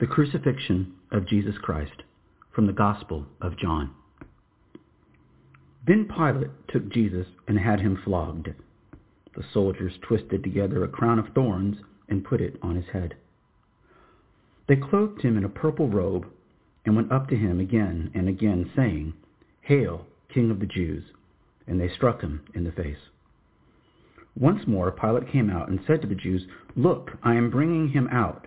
The Crucifixion of Jesus Christ from the Gospel of John. Then Pilate took Jesus and had him flogged. The soldiers twisted together a crown of thorns and put it on his head. They clothed him in a purple robe and went up to him again and again, saying, Hail, King of the Jews! And they struck him in the face. Once more Pilate came out and said to the Jews, Look, I am bringing him out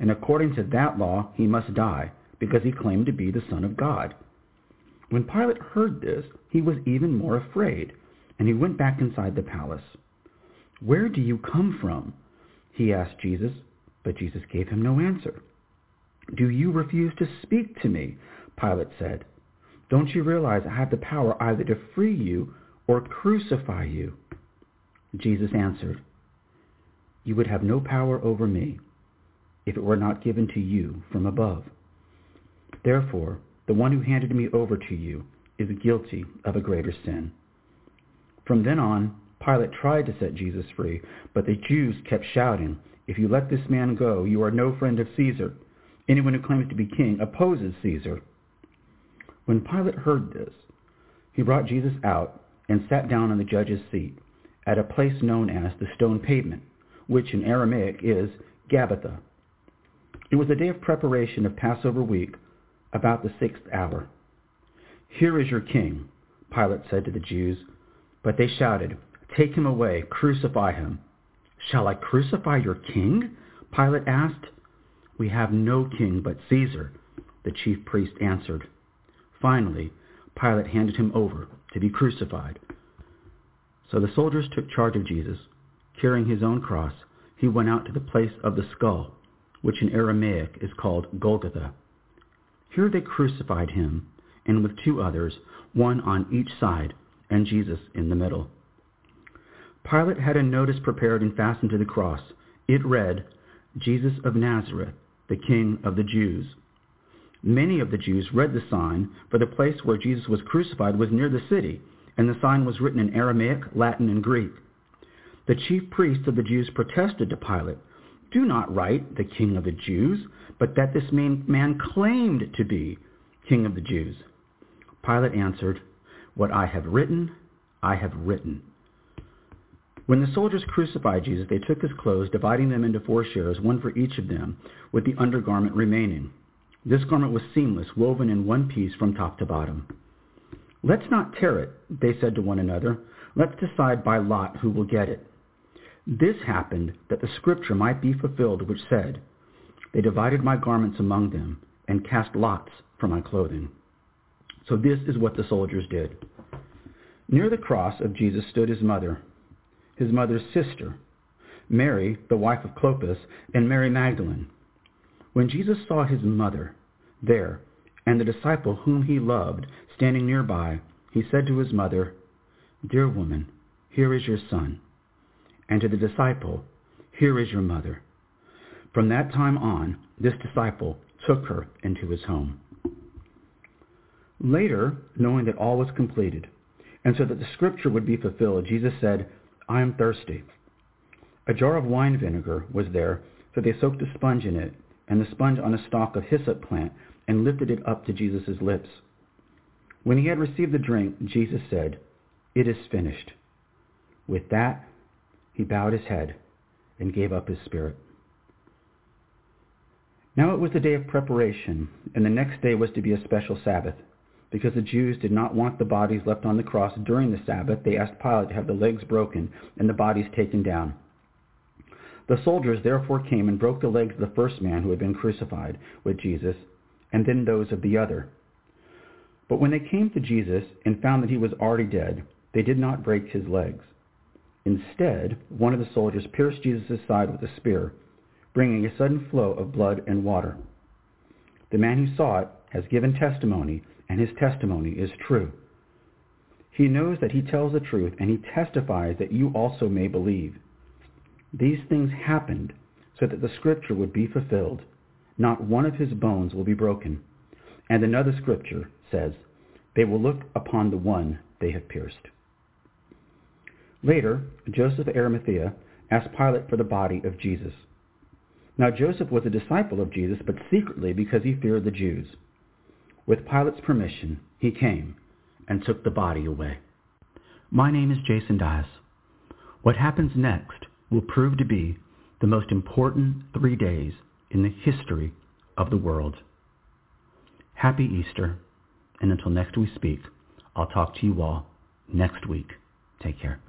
and according to that law he must die, because he claimed to be the Son of God. When Pilate heard this, he was even more afraid, and he went back inside the palace. Where do you come from? He asked Jesus, but Jesus gave him no answer. Do you refuse to speak to me? Pilate said. Don't you realize I have the power either to free you or crucify you? Jesus answered, You would have no power over me if it were not given to you from above. Therefore, the one who handed me over to you is guilty of a greater sin. From then on, Pilate tried to set Jesus free, but the Jews kept shouting, If you let this man go, you are no friend of Caesar. Anyone who claims to be king opposes Caesar. When Pilate heard this, he brought Jesus out and sat down on the judge's seat at a place known as the stone pavement, which in Aramaic is Gabbatha. It was the day of preparation of Passover week, about the sixth hour. Here is your king, Pilate said to the Jews. But they shouted, Take him away, crucify him. Shall I crucify your king? Pilate asked. We have no king but Caesar, the chief priest answered. Finally, Pilate handed him over to be crucified. So the soldiers took charge of Jesus. Carrying his own cross, he went out to the place of the skull, which in Aramaic is called Golgotha. Here they crucified him, and with two others, one on each side, and Jesus in the middle. Pilate had a notice prepared and fastened to the cross. It read, Jesus of Nazareth, the King of the Jews. Many of the Jews read the sign, for the place where Jesus was crucified was near the city, and the sign was written in Aramaic, Latin, and Greek. The chief priests of the Jews protested to Pilate, Do not write the King of the Jews, but that this man claimed to be King of the Jews. Pilate answered, What I have written, I have written. When the soldiers crucified Jesus, they took his clothes, dividing them into four shares, one for each of them, with the undergarment remaining. This garment was seamless, woven in one piece from top to bottom. Let's not tear it, they said to one another. Let's decide by lot who will get it. This happened that the scripture might be fulfilled, which said, They divided my garments among them and cast lots for my clothing. So this is what the soldiers did. Near the cross of Jesus stood his mother, his mother's sister, Mary, the wife of Clopas, and Mary Magdalene. When Jesus saw his mother there and the disciple whom he loved standing nearby, he said to his mother, Dear woman, here is your son. And to the disciple, Here is your mother. From that time on, this disciple took her into his home. Later, knowing that all was completed, and so that the scripture would be fulfilled, Jesus said, I am thirsty. A jar of wine vinegar was there, so they soaked a sponge in it, and the sponge on a stalk of hyssop plant, and lifted it up to Jesus' lips. When he had received the drink, Jesus said, It is finished. With that, he bowed his head and gave up his spirit. Now it was the day of preparation, and the next day was to be a special Sabbath. Because the Jews did not want the bodies left on the cross during the Sabbath, they asked Pilate to have the legs broken and the bodies taken down. The soldiers therefore came and broke the legs of the first man who had been crucified with Jesus, and then those of the other. But when they came to Jesus and found that he was already dead, they did not break his legs. Instead, one of the soldiers pierced Jesus' side with a spear, bringing a sudden flow of blood and water. The man who saw it has given testimony, and his testimony is true. He knows that he tells the truth, and he testifies that you also may believe. These things happened so that the scripture would be fulfilled. Not one of his bones will be broken. And another scripture says, They will look upon the one they have pierced. Later, Joseph of Arimathea asked Pilate for the body of Jesus. Now Joseph was a disciple of Jesus, but secretly because he feared the Jews. With Pilate's permission, he came and took the body away. My name is Jason Dias. What happens next will prove to be the most important three days in the history of the world. Happy Easter, and until next we speak, I'll talk to you all next week. Take care.